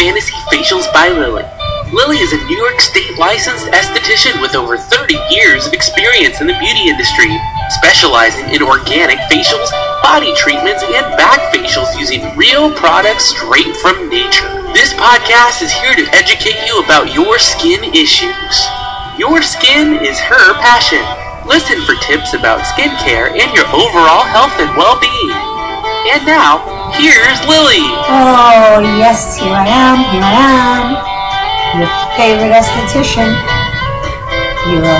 Fantasy Facials by Lilly. Lilly is a New York State licensed esthetician with over 30 years of experience in the beauty industry, specializing in organic facials, body treatments, and back facials using real products straight from nature. This podcast is here to educate you about your skin issues. Your skin is her passion. Listen for tips about skincare and your overall health and well-being. And now, here's Lilly. Oh, yes, here I am, here I am. Your favorite esthetician. Your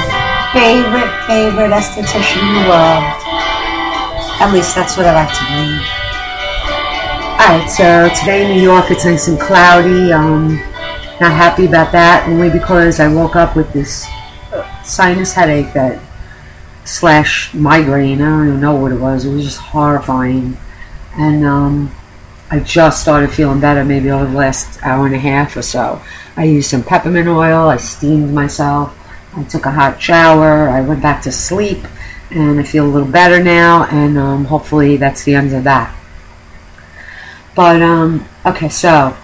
favorite, favorite esthetician in the world. At least that's what I like to believe. Alright, so today in New York it's nice and cloudy. Um, not happy about that, only because I woke up with this sinus headache that slash migraine. I don't even know what it was. It was just horrifying. And um, I just started feeling better maybe over the last hour and a half or so. I used some peppermint oil. I steamed myself. I took a hot shower. I went back to sleep. And I feel a little better now. And um, hopefully that's the end of that. But, um, okay, so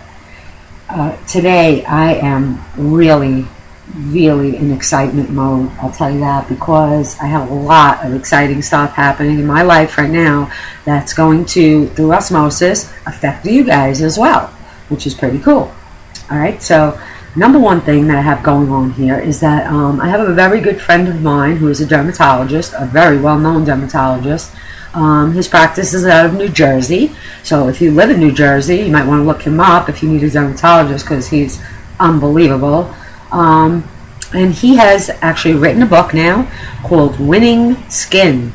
uh, today I am really really in excitement mode. I'll tell you that because I have a lot of exciting stuff happening in my life right now that's going to, through osmosis, affect you guys as well, which is pretty cool. All right, so number one thing that I have going on here is that um, I have a very good friend of mine who is a dermatologist, a very well known dermatologist. Um, his practice is out of New Jersey, so if you live in New Jersey, you might want to look him up if you need a dermatologist because he's unbelievable. Um, and he has actually written a book now called Winning Skin.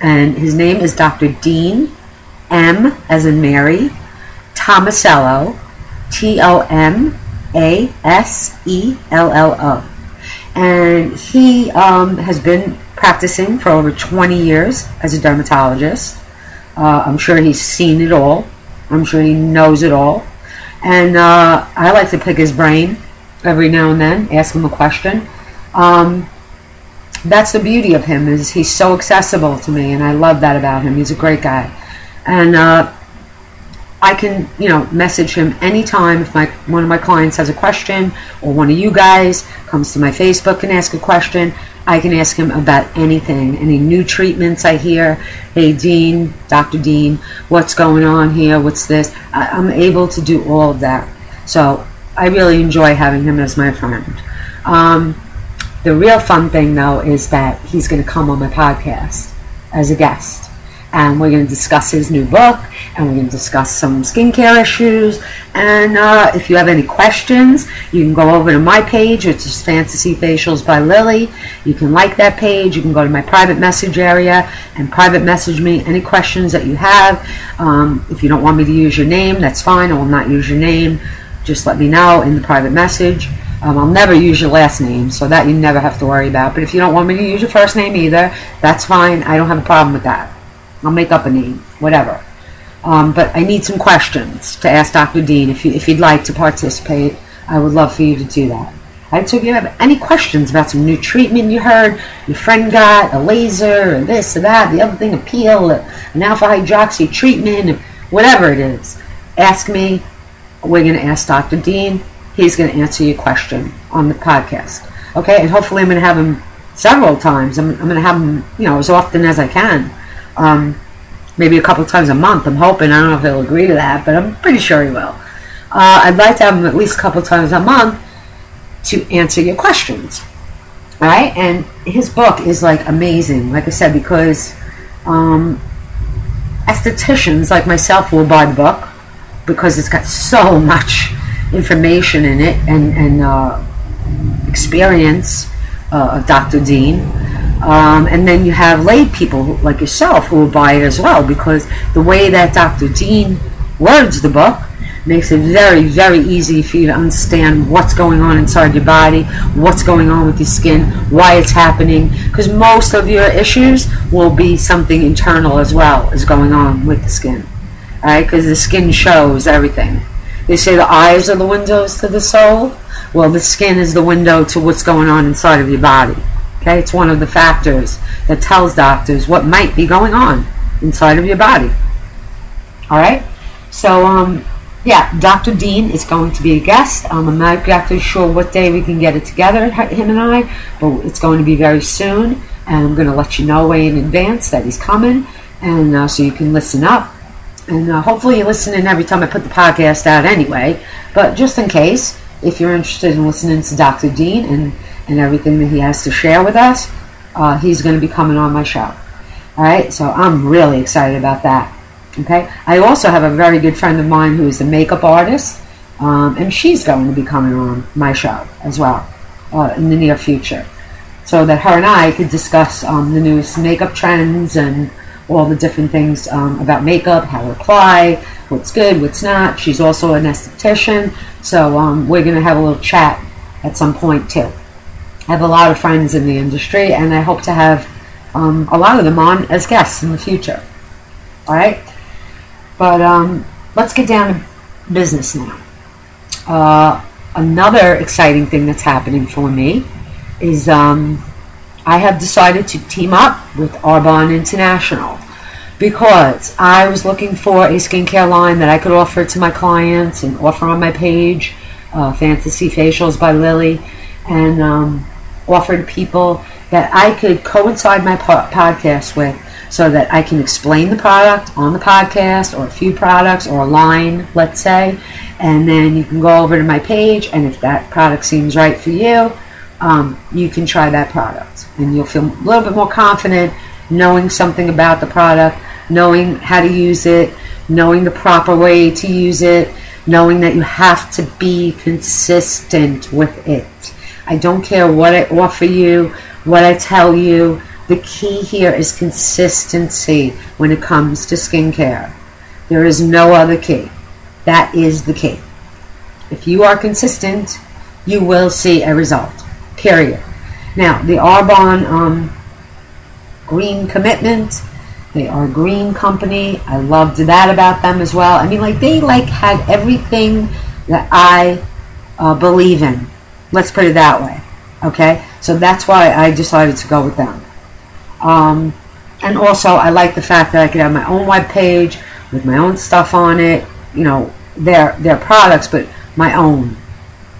And his name is Dr. Dean M, as in Mary, Tomasello, T O M A S E L L O. And he um, has been practicing for over 20 years as a dermatologist. Uh, I'm sure he's seen it all. I'm sure he knows it all. And uh, I like to pick his brain every now and then, ask him a question. Um, that's the beauty of him is he's so accessible to me, and I love that about him. He's a great guy, and uh, I can you know message him anytime if my one of my clients has a question or one of you guys comes to my Facebook and ask a question. I can ask him about anything, any new treatments I hear. Hey, Dean, Dr. Dean, what's going on here? What's this? I, I'm able to do all of that. So I really enjoy having him as my friend. Um, the real fun thing, though, is that he's going to come on my podcast as a guest. And we're going to discuss his new book, and we're going to discuss some skincare issues. And uh, if you have any questions, you can go over to my page, which is Fantasy Facials by Lilly. You can like that page. You can go to my private message area and private message me any questions that you have. Um, if you don't want me to use your name, that's fine. I will not use your name just let me know in the private message. Um, I'll never use your last name, so that you never have to worry about. But if you don't want me to use your first name either, that's fine. I don't have a problem with that. I'll make up a name, whatever. Um, but I need some questions to ask Dr. Dean. If, you, if you'd like to participate, I would love for you to do that. All right, so if you have any questions about some new treatment you heard, your friend got a laser, or this or that, the other thing, a peel, an alpha hydroxy treatment, whatever it is, ask me. We're going to ask Dr. Dean. He's going to answer your question on the podcast. Okay, and hopefully I'm going to have him several times. I'm, I'm going to have him, you know, as often as I can. Um, maybe a couple times a month. I'm hoping. I don't know if he'll agree to that, but I'm pretty sure he will. Uh, I'd like to have him at least a couple times a month to answer your questions. All right, and his book is like amazing. Like I said, because um, estheticians like myself will buy the book because it's got so much information in it and, and uh, experience uh, of Dr. Dean. Um, and then you have lay people like yourself who will buy it as well because the way that Dr. Dean words the book makes it very, very easy for you to understand what's going on inside your body, what's going on with your skin, why it's happening. Because most of your issues will be something internal as well as going on with the skin right? Because the skin shows everything. They say the eyes are the windows to the soul. Well, the skin is the window to what's going on inside of your body. Okay, it's one of the factors that tells doctors what might be going on inside of your body. All right, so um, yeah, Dr. Dean is going to be a guest. Um, I'm not exactly sure what day we can get it together, him and I, but it's going to be very soon. And I'm going to let you know way in advance that he's coming, and uh, so you can listen up. And uh, hopefully you're listening every time I put the podcast out anyway. But just in case, if you're interested in listening to Dr. Dean and, and everything that he has to share with us, uh, he's going to be coming on my show. All right, so I'm really excited about that. Okay, I also have a very good friend of mine who is a makeup artist, um, and she's going to be coming on my show as well uh, in the near future, so that her and I could discuss um, the newest makeup trends and all the different things um, about makeup, how to apply, what's good, what's not. She's also an esthetician, so um, we're going to have a little chat at some point too. I have a lot of friends in the industry, and I hope to have um, a lot of them on as guests in the future. All right, but um, let's get down to business now. Uh, another exciting thing that's happening for me is um, I have decided to team up with Arbonne International because I was looking for a skincare line that I could offer to my clients and offer on my page, uh, Fantasy Facials by Lilly, and um, offer to people that I could coincide my po- podcast with so that I can explain the product on the podcast or a few products or a line, let's say, and then you can go over to my page and if that product seems right for you, um, you can try that product. And you'll feel a little bit more confident knowing something about the product, knowing how to use it, knowing the proper way to use it, knowing that you have to be consistent with it. I don't care what I offer you, what I tell you. The key here is consistency when it comes to skincare. There is no other key. That is the key. If you are consistent, you will see a result. Period. Now, the Arbonne um, Green Commitment, they are a green company. I loved that about them as well. I mean, like they like had everything that I uh, believe in. Let's put it that way. Okay, so that's why I decided to go with them. Um, and also, I like the fact that I could have my own web page with my own stuff on it. You know, their their products, but my own.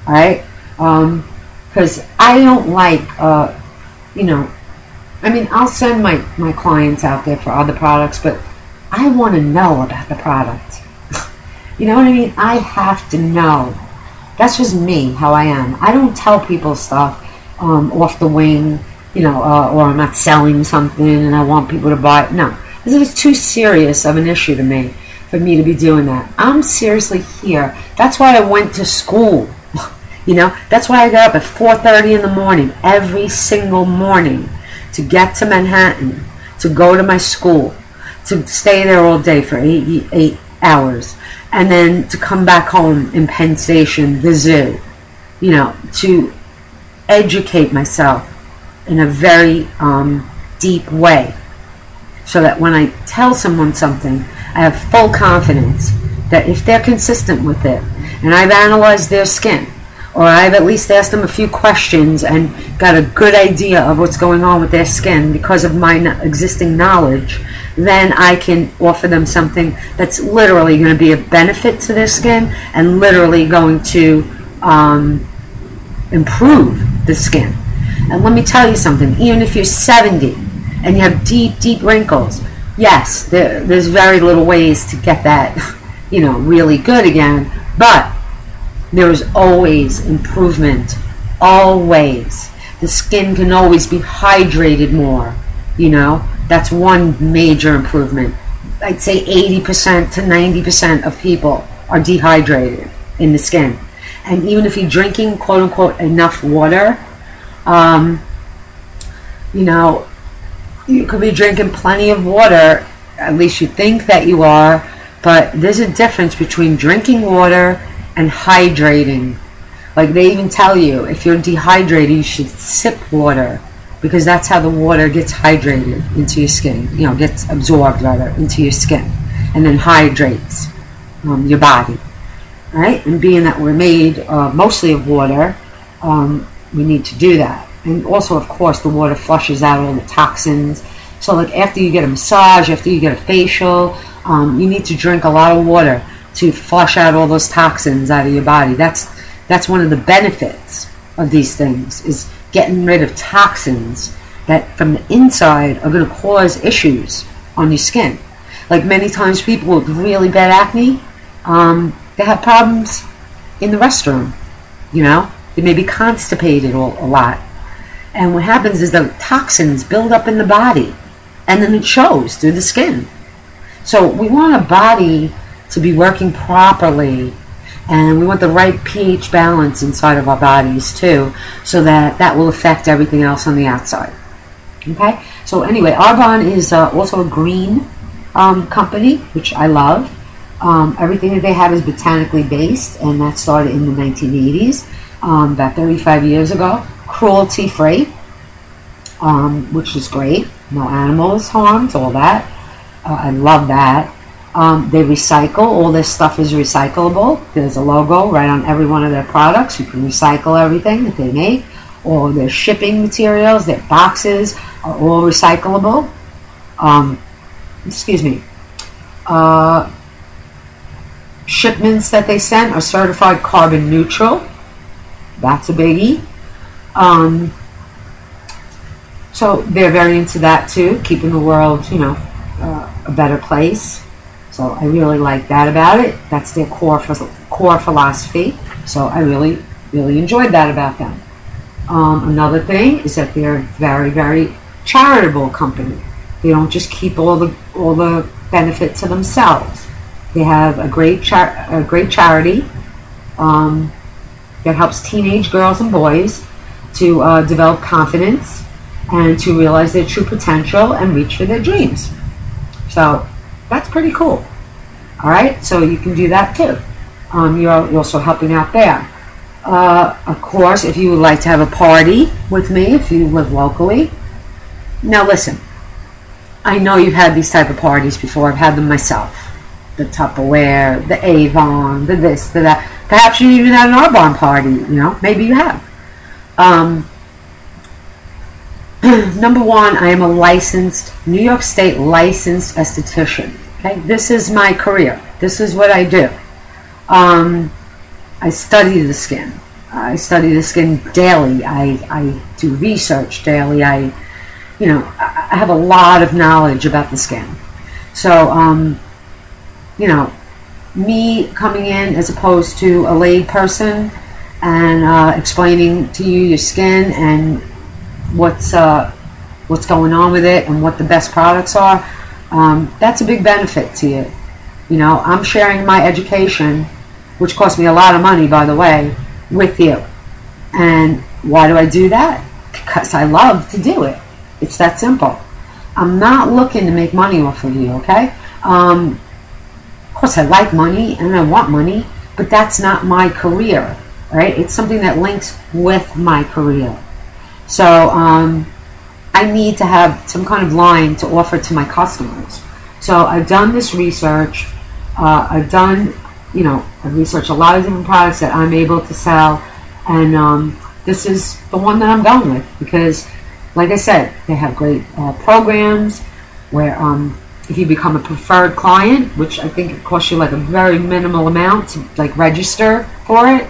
All right. Um, because I don't like, uh, you know, I mean, I'll send my, my clients out there for other products, but I want to know about the product. you know what I mean? I have to know. That's just me, how I am. I don't tell people stuff um, off the wing, you know, uh, or I'm not selling something and I want people to buy it. No, this is too serious of an issue to me for me to be doing that. I'm seriously here. That's why I went to school. You know, that's why I got up at 4:30 in the morning every single morning to get to Manhattan, to go to my school, to stay there all day for eight eight hours, and then to come back home in Penn Station, the zoo. You know, to educate myself in a very um, deep way, so that when I tell someone something, I have full confidence that if they're consistent with it, and I've analyzed their skin or I've at least asked them a few questions and got a good idea of what's going on with their skin because of my existing knowledge, then I can offer them something that's literally going to be a benefit to their skin and literally going to um, improve the skin. And let me tell you something, even if you're 70 and you have deep, deep wrinkles, yes, there, there's very little ways to get that, you know, really good again, but there is always improvement. Always. The skin can always be hydrated more. You know, that's one major improvement. I'd say 80% to 90% of people are dehydrated in the skin. And even if you're drinking, quote unquote, enough water, um, you know, you could be drinking plenty of water, at least you think that you are, but there's a difference between drinking water and hydrating. Like they even tell you, if you're dehydrated, you should sip water because that's how the water gets hydrated into your skin. You know, gets absorbed rather into your skin, and then hydrates um, your body. Right? And being that we're made uh, mostly of water, um, we need to do that. And also, of course, the water flushes out all the toxins. So, like after you get a massage, after you get a facial, um, you need to drink a lot of water to flush out all those toxins out of your body. That's that's one of the benefits of these things is getting rid of toxins that from the inside are going to cause issues on your skin. Like many times, people with really bad acne, um, they have problems in the restroom. You know, they may be constipated a lot. And what happens is the toxins build up in the body and then it shows through the skin. So we want a body to be working properly and we want the right pH balance inside of our bodies too so that that will affect everything else on the outside. Okay? So anyway, Arbonne is uh, also a green um, company, which I love. Um, everything that they have is botanically based, and that started in the 1980s, um, about 35 years ago. Cruelty free, um, which is great. No animals harmed, all that. Uh, I love that. Um, they recycle. All this stuff is recyclable. There's a logo right on every one of their products. You can recycle everything that they make. All their shipping materials, their boxes are all recyclable. Um, excuse me. Uh, shipments that they send are certified carbon neutral. That's a biggie. Um, so they're very into that too, keeping the world, you know, uh, a better place. So I really like that about it. That's their core core philosophy. So I really really enjoyed that about them. Um, another thing is that they're very very charitable company. They don't just keep all the all the benefit to themselves. They have a great char- a great charity um, that helps teenage girls and boys to uh, develop confidence and to realize their true potential and reach for their dreams. So that's pretty cool. All right, so you can do that too. Um, you're also helping out there. Uh, of course, if you would like to have a party with me, if you live locally. Now listen, I know you've had these type of parties before. I've had them myself. The Tupperware, the Avon, the this, the that. Perhaps you even had an Arbonne party. You know, maybe you have. Um, number one, I am a licensed New York State licensed esthetician. Okay, this is my career. This is what I do. Um, I study the skin. I study the skin daily. I, I do research daily. I, you know, I have a lot of knowledge about the skin. So, um, you know, me coming in as opposed to a lay person and uh, explaining to you your skin and what's uh, what's going on with it and what the best products are, um, that's a big benefit to you. You know, I'm sharing my education, which cost me a lot of money, by the way, with you. And why do I do that? Because I love to do it. It's that simple. I'm not looking to make money off of you, okay? Um, of course, I like money and I want money, but that's not my career, right? It's something that links with my career. So um, I need to have some kind of line to offer to my customers. So I've done this research. Uh, I've done, you know, I've researched a lot of different products that I'm able to sell, and um, this is the one that I'm going with because, like I said, they have great uh, programs where um, if you become a preferred client, which I think it costs you like a very minimal amount to like register for it,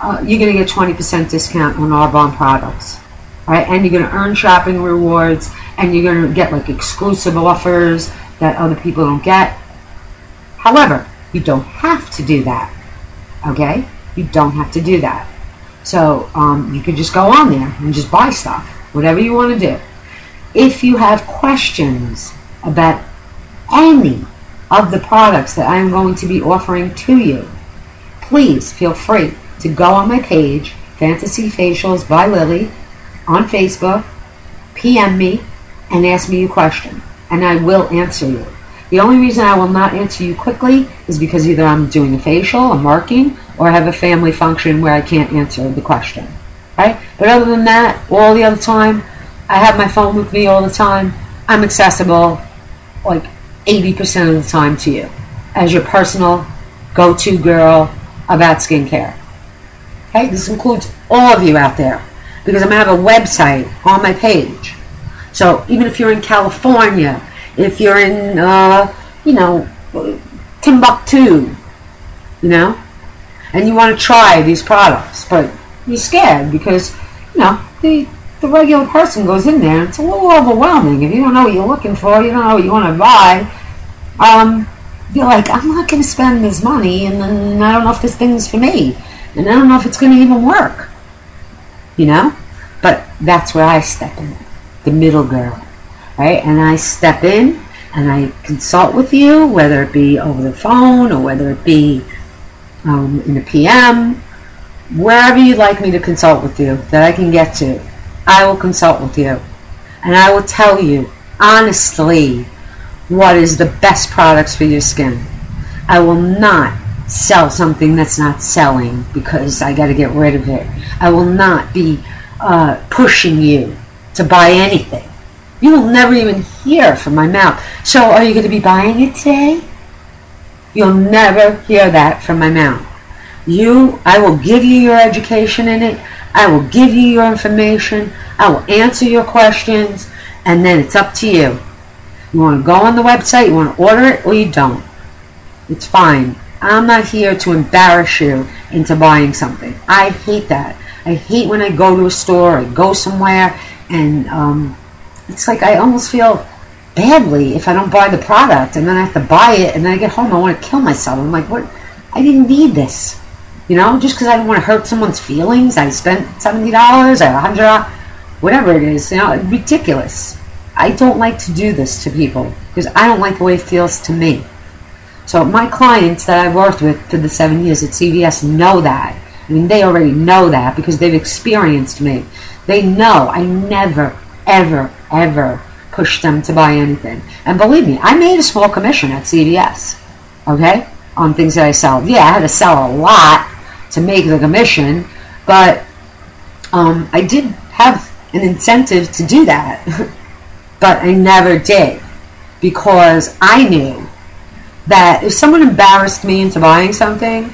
uh, you're going to get 20% discount on Arbonne products right? And you're going to earn shopping rewards, and you're going to get like exclusive offers that other people don't get. However, you don't have to do that. Okay, you don't have to do that. So um, you can just go on there and just buy stuff, whatever you want to do. If you have questions about any of the products that I'm going to be offering to you, please feel free to go on my page, Fantasy Facials by Lilly, on Facebook, PM me, and ask me a question, and I will answer you. The only reason I will not answer you quickly is because either I'm doing a facial, I'm working, or I have a family function where I can't answer the question. Right? But other than that, all the other time, I have my phone with me all the time. I'm accessible like 80% of the time to you as your personal go to girl about skincare. Okay? This includes all of you out there because I'm going to have a website on my page. So even if you're in California, if you're in, uh, you know, Timbuktu, you know? And you want to try these products, but you're scared because, you know, the, the regular person goes in there and it's a little overwhelming. If you don't know what you're looking for, you don't know what you want to buy, um, you're like, I'm not going to spend this money and then I don't know if this thing's for me. And I don't know if it's going to even work. You know? But that's where I step in, the middle girl, right? And I step in and I consult with you, whether it be over the phone or whether it be um, in a PM, wherever you'd like me to consult with you that I can get to, I will consult with you. And I will tell you honestly what is the best products for your skin. I will not sell something that's not selling because I got to get rid of it. I will not be uh, pushing you to buy anything. You will never even hear from my mouth. So, are you going to be buying it today? You'll never hear that from my mouth. You, I will give you your education in it. I will give you your information. I will answer your questions, and then it's up to you. You want to go on the website, you want to order it, or you don't. It's fine. I'm not here to embarrass you into buying something. I hate that. I hate when I go to a store or go somewhere and um, it's like I almost feel badly if I don't buy the product and then I have to buy it and then I get home I want to kill myself. I'm like, what? I didn't need this. You know, just because I don't want to hurt someone's feelings, I spent $70 or $100, whatever it is. You know, ridiculous. I don't like to do this to people because I don't like the way it feels to me. So my clients that I've worked with for the seven years at CVS know that. I mean, they already know that because they've experienced me. They know I never, ever, ever push them to buy anything. And believe me, I made a small commission at CVS, okay, on things that I sell. Yeah, I had to sell a lot to make the commission, but um, I did have an incentive to do that. but I never did because I knew that if someone embarrassed me into buying something,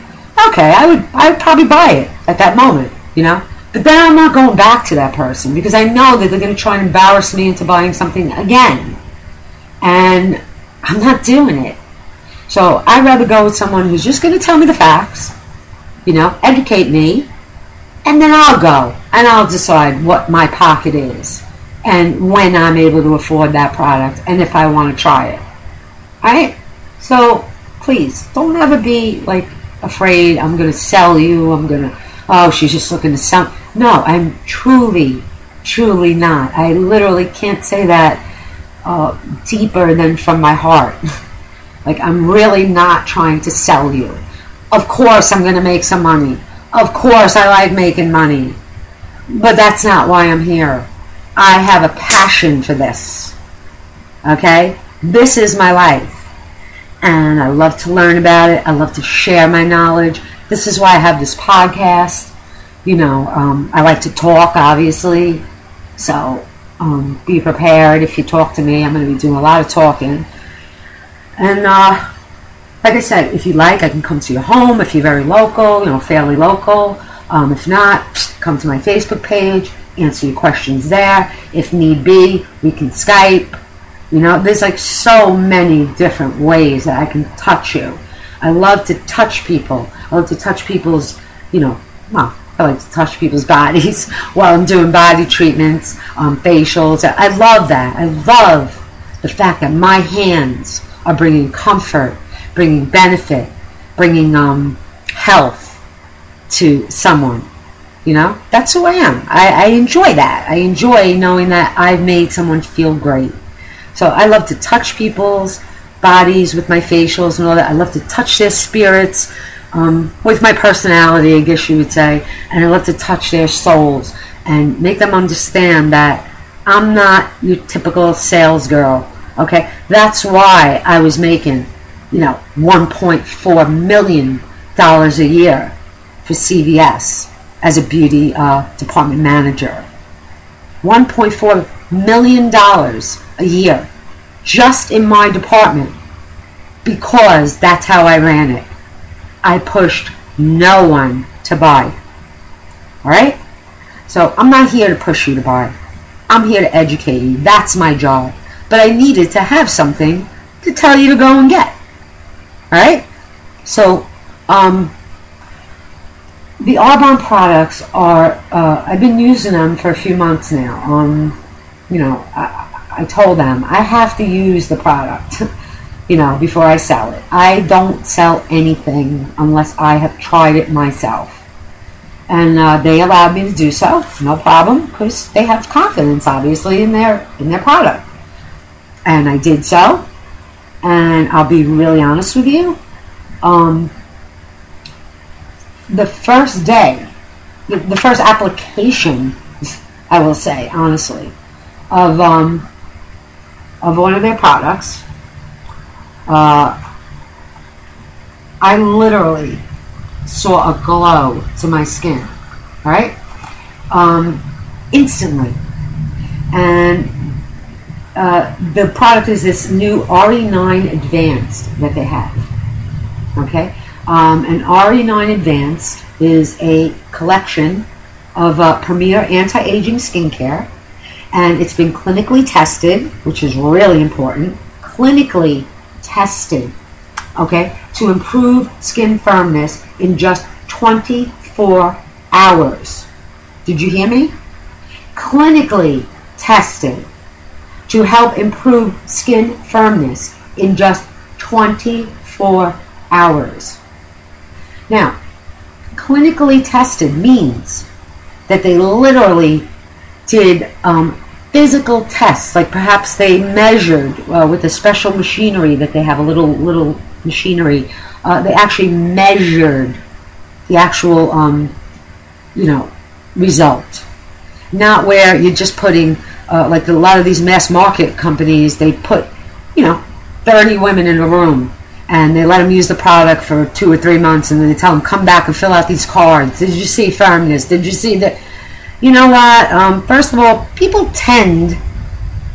okay, I would I would probably buy it at that moment, you know. But then I'm not going back to that person because I know that they're going to try and embarrass me into buying something again, and I'm not doing it. So I'd rather go with someone who's just going to tell me the facts, you know, educate me, and then I'll go and I'll decide what my pocket is and when I'm able to afford that product and if I want to try it. Alright? So please don't ever be like afraid I'm going to sell you, I'm going to, oh, she's just looking to sell. No, I'm truly, truly not. I literally can't say that uh, deeper than from my heart. like, I'm really not trying to sell you. Of course, I'm going to make some money. Of course, I like making money. But that's not why I'm here. I have a passion for this. Okay? This is my life. And I love to learn about it. I love to share my knowledge. This is why I have this podcast. You know, um, I like to talk, obviously. So um, be prepared if you talk to me. I'm going to be doing a lot of talking. And uh, like I said, if you like, I can come to your home if you're very local, you know, fairly local. Um, if not, come to my Facebook page, answer your questions there. If need be, we can Skype. You know, there's like so many different ways that I can touch you. I love to touch people. I love to touch people's, you know, well, I like to touch people's bodies while I'm doing body treatments, um, facials. I love that. I love the fact that my hands are bringing comfort, bringing benefit, bringing um, health to someone. You know, that's who I am. I, I enjoy that. I enjoy knowing that I've made someone feel great. So I love to touch people's bodies with my facials and all that. I love to touch their spirits um, with my personality, I guess you would say. And I love to touch their souls and make them understand that I'm not your typical sales girl. Okay, that's why I was making, you know, 1.4 million dollars a year for CVS as a beauty uh, department manager. 1.4 million dollars a year just in my department because that's how I ran it. I pushed no one to buy. All right? So I'm not here to push you to buy. I'm here to educate you. That's my job. But I needed to have something to tell you to go and get. All right? So Um, the Arbonne products are, uh, I've been using them for a few months now. Um, you know, I, I told them I have to use the product, you know, before I sell it. I don't sell anything unless I have tried it myself. And uh, they allowed me to do so, no problem, because they have confidence, obviously, in their in their product. And I did so. And I'll be really honest with you. Um, the first day, the, the first application, I will say honestly, of um, of one of their products, uh, I literally saw a glow to my skin, right? Um, instantly, and uh, the product is this new RE9 Advanced that they have. Okay, um, an RE9 Advanced is a collection of uh, premier anti-aging skincare, and it's been clinically tested, which is really important. Clinically tested, okay, to improve skin firmness in just 24 hours. Did you hear me? Clinically tested to help improve skin firmness in just 24 hours. Now, clinically tested means that they literally did um, physical tests, like perhaps they measured uh, with a special machinery that they have, a little little machinery. Uh, they actually measured the actual, um, you know, result, not where you're just putting uh, like a lot of these mass market companies. They put, you know, 30 women in a room and they let them use the product for two or three months and then they tell them come back and fill out these cards did you see firmness did you see that you know what um, first of all people tend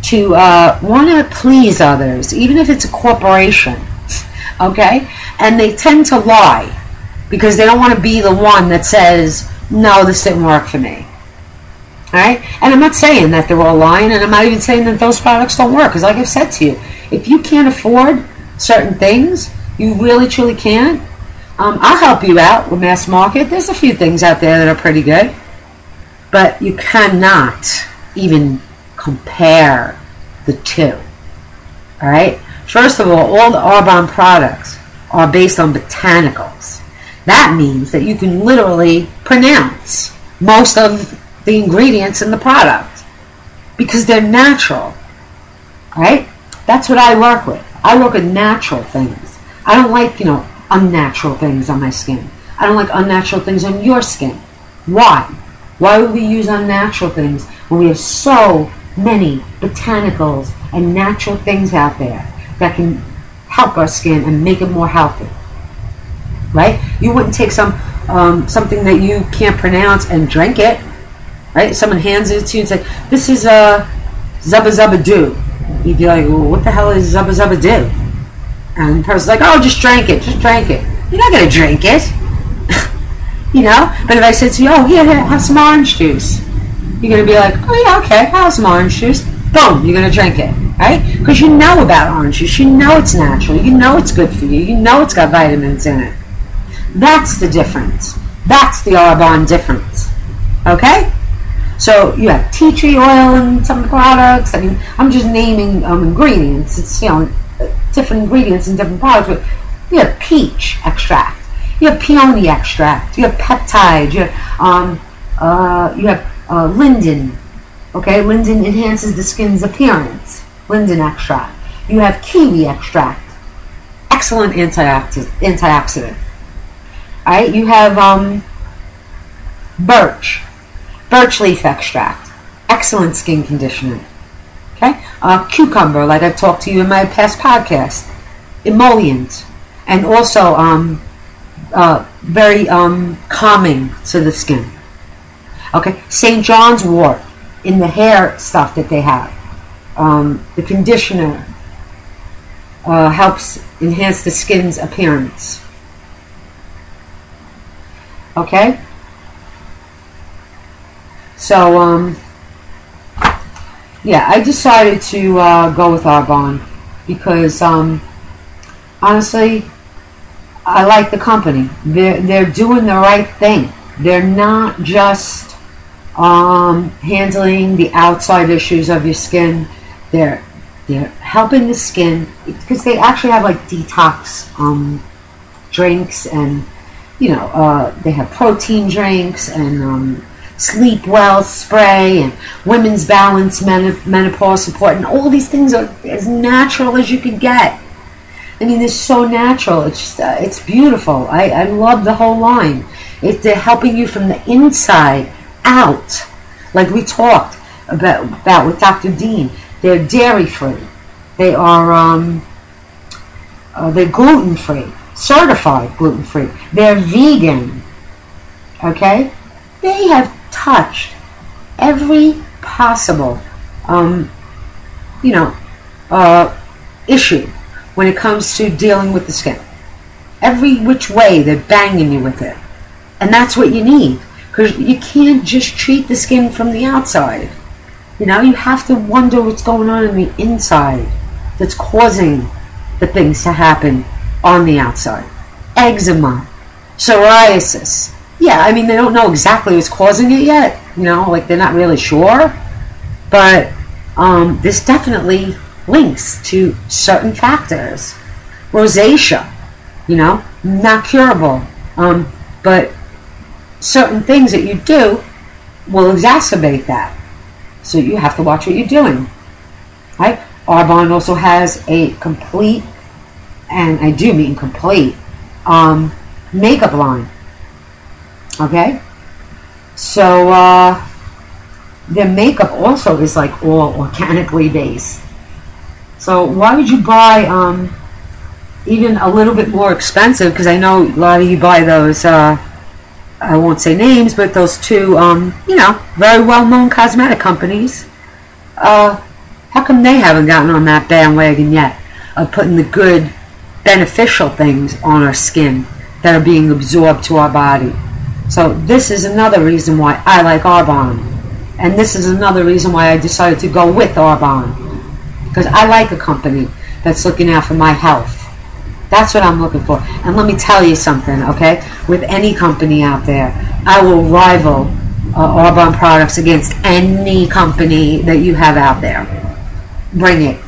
to uh, want to please others even if it's a corporation okay and they tend to lie because they don't want to be the one that says no this didn't work for me all right and i'm not saying that they're all lying and i'm not even saying that those products don't work because like i've said to you if you can't afford certain things. You really truly can't. Um, I'll help you out with mass market. There's a few things out there that are pretty good, but you cannot even compare the two. All right. First of all, all the Arbonne products are based on botanicals. That means that you can literally pronounce most of the ingredients in the product because they're natural. Right? That's what I work with. I work with natural things. I don't like, you know, unnatural things on my skin. I don't like unnatural things on your skin. Why? Why would we use unnatural things when we have so many botanicals and natural things out there that can help our skin and make it more healthy? Right? You wouldn't take some um, something that you can't pronounce and drink it. Right? Someone hands it to you and say, "This is a zubba zubba do." you'd be like, well, what the hell is Zubba Zubba do? And the person's like, oh, just drink it, just drink it. You're not to drink it. You know? But if I said to you, oh, here, here, have some orange juice. You're to be like, oh, yeah, okay, have some orange juice. Boom, you're to drink it, right? Because you know about orange juice. You know it's natural. You know it's good for you. You know it's got vitamins in it. That's the difference. That's the Arbonne difference. Okay? So you have tea tree oil in some products. I mean, I'm just naming um, ingredients. It's you know different ingredients in different products. But you have peach extract. You have peony extract. You have peptide. You have um, uh, you have uh, linden. Okay, linden enhances the skin's appearance. Linden extract. You have kiwi extract. Excellent antioxidant. antioxidant. All right, you have um, birch birch leaf extract, excellent skin conditioner. Okay, uh, cucumber, like I've talked to you in my past podcast, emollient, and also um, uh, very um, calming to the skin. Okay, St. John's wort in the hair stuff that they have. Um, the conditioner uh, helps enhance the skin's appearance. Okay? So, um, yeah, I decided to uh, go with Arbonne because, um, honestly, I like the company. They're they're doing the right thing. They're not just um, handling the outside issues of your skin. They're they're helping the skin because they actually have like detox um, drinks and you know uh, they have protein drinks and um, sleep well spray and women's balance menopause support and all these things are as natural as you could get I mean, it's so natural. It's just, uh, it's beautiful. I, I love the whole line. It, they're helping you from the inside out, like we talked about, about with Dr. Dean. They're dairy free. They are um, uh, they're gluten free, certified gluten free. They're vegan. Okay, they have touched every possible, um, you know, uh, issue when it comes to dealing with the skin. Every which way, they're banging you with it. And that's what you need. Because you can't just treat the skin from the outside. You know, you have to wonder what's going on in the inside that's causing the things to happen on the outside. Eczema, psoriasis. Yeah, I mean, they don't know exactly what's causing it yet. You know, like they're not really sure. But um, this definitely links to certain factors. Rosacea, you know, not curable, um, but certain things that you do will exacerbate that. So you have to watch what you're doing. Right? Arbonne also has a complete, and I do mean complete, um, makeup line. Okay? So, uh, their makeup also is like all organically based. So why would you buy um, even a little bit more expensive? Because I know a lot of you buy those. Uh, I won't say names, but those two, um, you know, very well-known cosmetic companies. Uh, how come they haven't gotten on that bandwagon yet of putting the good, beneficial things on our skin that are being absorbed to our body? So this is another reason why I like Arbonne. And this is another reason why I decided to go with Arbonne because I like a company that's looking out for my health. That's what I'm looking for. And let me tell you something, okay? With any company out there, I will rival uh, products against any company that you have out there. Bring it,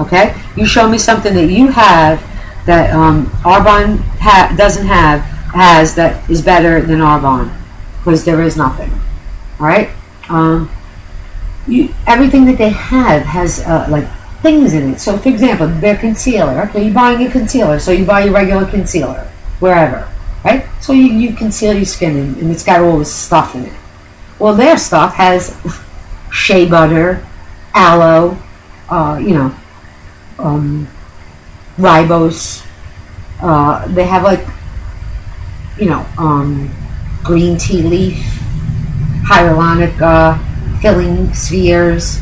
okay? You show me something that you have that um, Arbonne ha- doesn't have, has that is better than Arbonne, because there is nothing. All right? Um, you, everything that they have has uh, like things in it. So, for example, their concealer. Okay, you're buying a concealer, so you buy your regular concealer wherever, right? So you, you conceal your skin, and, and it's got all this stuff in it. Well, their stuff has shea butter, aloe, uh, you know, um, ribose. Uh, they have like, you know, um, green tea leaf, hyaluronic uh, filling spheres.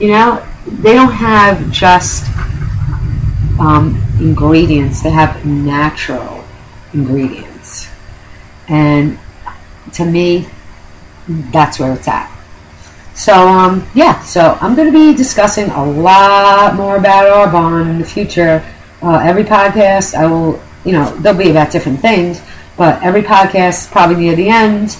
You know, they don't have just um, ingredients, they have natural ingredients. And to me, that's where it's at. So, um, yeah, so I'm going to be discussing a lot more about Arbonne in the future. Uh, every podcast, I will, you know, they'll be about different things, but every podcast, probably near the end,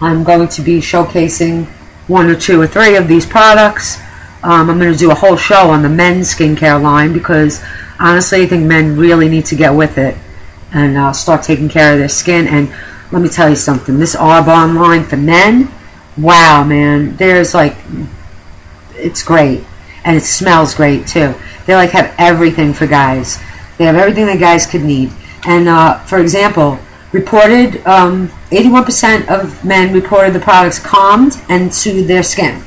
I'm going to be showcasing one or two or three of these products um, I'm going to do a whole show on the men's skincare line because honestly, I think men really need to get with it and uh, start taking care of their skin. And let me tell you something this Arbonne line for men, wow, man, there's like, it's great. And it smells great too. They like have everything for guys. They have everything that guys could need. And uh, for example, reported um, 81% of men reported the products calmed and soothed their skin.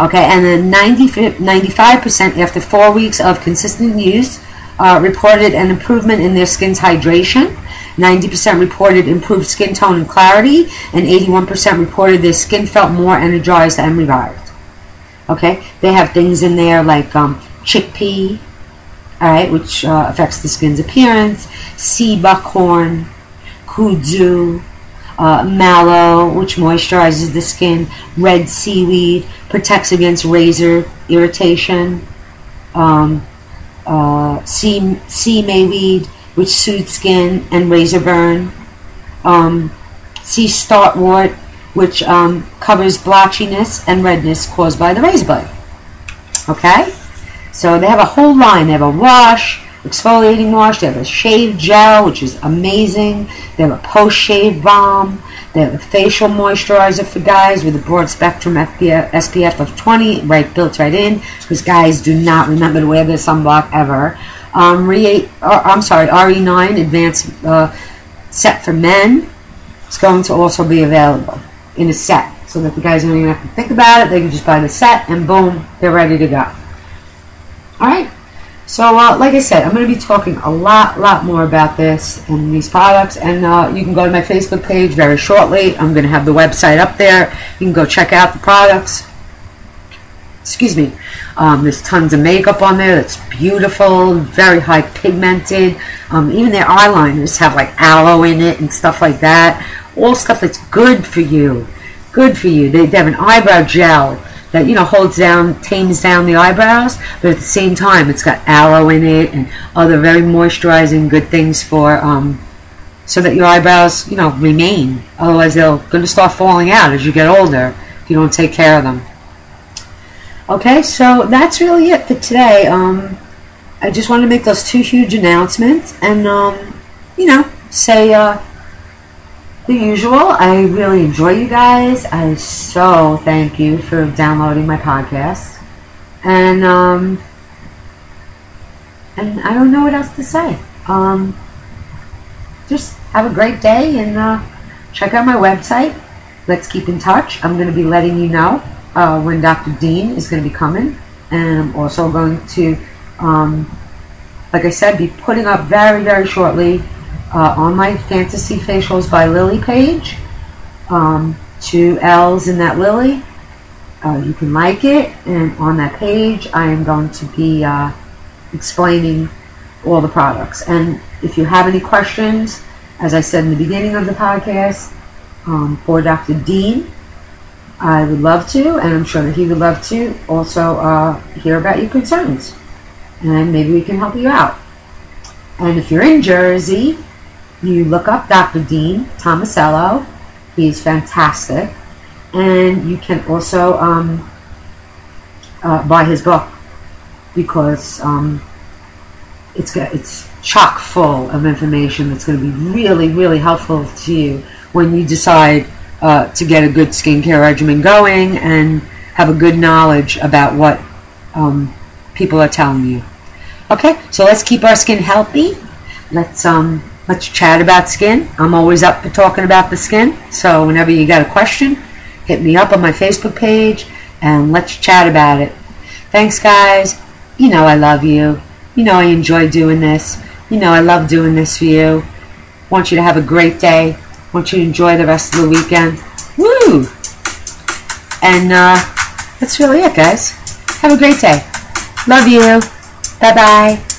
Okay, and then 90, 95% after four weeks of consistent use uh, reported an improvement in their skin's hydration. 90% reported improved skin tone and clarity, and 81% reported their skin felt more energized and revived. Okay, they have things in there like um, chickpea, all right, which uh, affects the skin's appearance, sea buckthorn, kudzu, uh, mallow, which moisturizes the skin, red seaweed, protects against razor irritation, um, uh, sea, sea mayweed, which soothes skin and razor burn. Um, sea starwort, which um, covers blotchiness and redness caused by the razor blade. Okay? So they have a whole line. They have a wash, exfoliating wash. They have a shave gel, which is amazing. They have a post-shave balm. They have a facial moisturizer for guys with a broad spectrum SPF of 20, right built right in, because guys do not remember to wear their sunblock ever. Um, Re- uh, I'm sorry, RE9 Advanced uh, Set for Men is going to also be available in a set, so that the guys don't even have to think about it. They can just buy the set, and boom, they're ready to go. All right. So, uh, like I said, I'm going to be talking a lot, lot more about this and these products. And uh, you can go to my Facebook page very shortly. I'm going to have the website up there. You can go check out the products. Excuse me. Um, there's tons of makeup on there that's beautiful, very high pigmented. Um, even their eyeliners have like aloe in it and stuff like that. All stuff that's good for you. Good for you. They, they have an eyebrow gel that you know holds down, tames down the eyebrows, but at the same time, it's got aloe in it and other very moisturizing good things for um, so that your eyebrows you know remain. Otherwise, they're going to start falling out as you get older if you don't take care of them. Okay, so that's really it for today. Um, I just wanted to make those two huge announcements and um, you know say. Uh, the usual. I really enjoy you guys. I so thank you for downloading my podcast. And um and I don't know what else to say. Um just have a great day and uh, check out my website. Let's keep in touch. I'm going to be letting you know uh, when Dr. Dean is going to be coming. And I'm also going to, um, like I said, be putting up very, very shortly uh, on my Fantasy Facials by Lilly page. Um, two L's in that Lilly. Uh, you can like it, and on that page, I am going to be uh, explaining all the products. And if you have any questions, as I said in the beginning of the podcast, um, for Dr. Dean, I would love to, and I'm sure that he would love to also uh, hear about your concerns. And maybe we can help you out. And if you're in Jersey, you look up Dr. Dean Tomasello. He's fantastic. And you can also um, uh, buy his book because um, it's, it's chock full of information that's going to be really, really helpful to you when you decide uh, to get a good skincare regimen going and have a good knowledge about what um, people are telling you. Okay, so let's keep our skin healthy. Let's um, Let's chat about skin. I'm always up for talking about the skin. So whenever you got a question, hit me up on my Facebook page and let's chat about it. Thanks, guys. You know I love you. You know I enjoy doing this. You know I love doing this for you. Want you to have a great day. Want you to enjoy the rest of the weekend. Woo! And uh, that's really it, guys. Have a great day. Love you. Bye bye.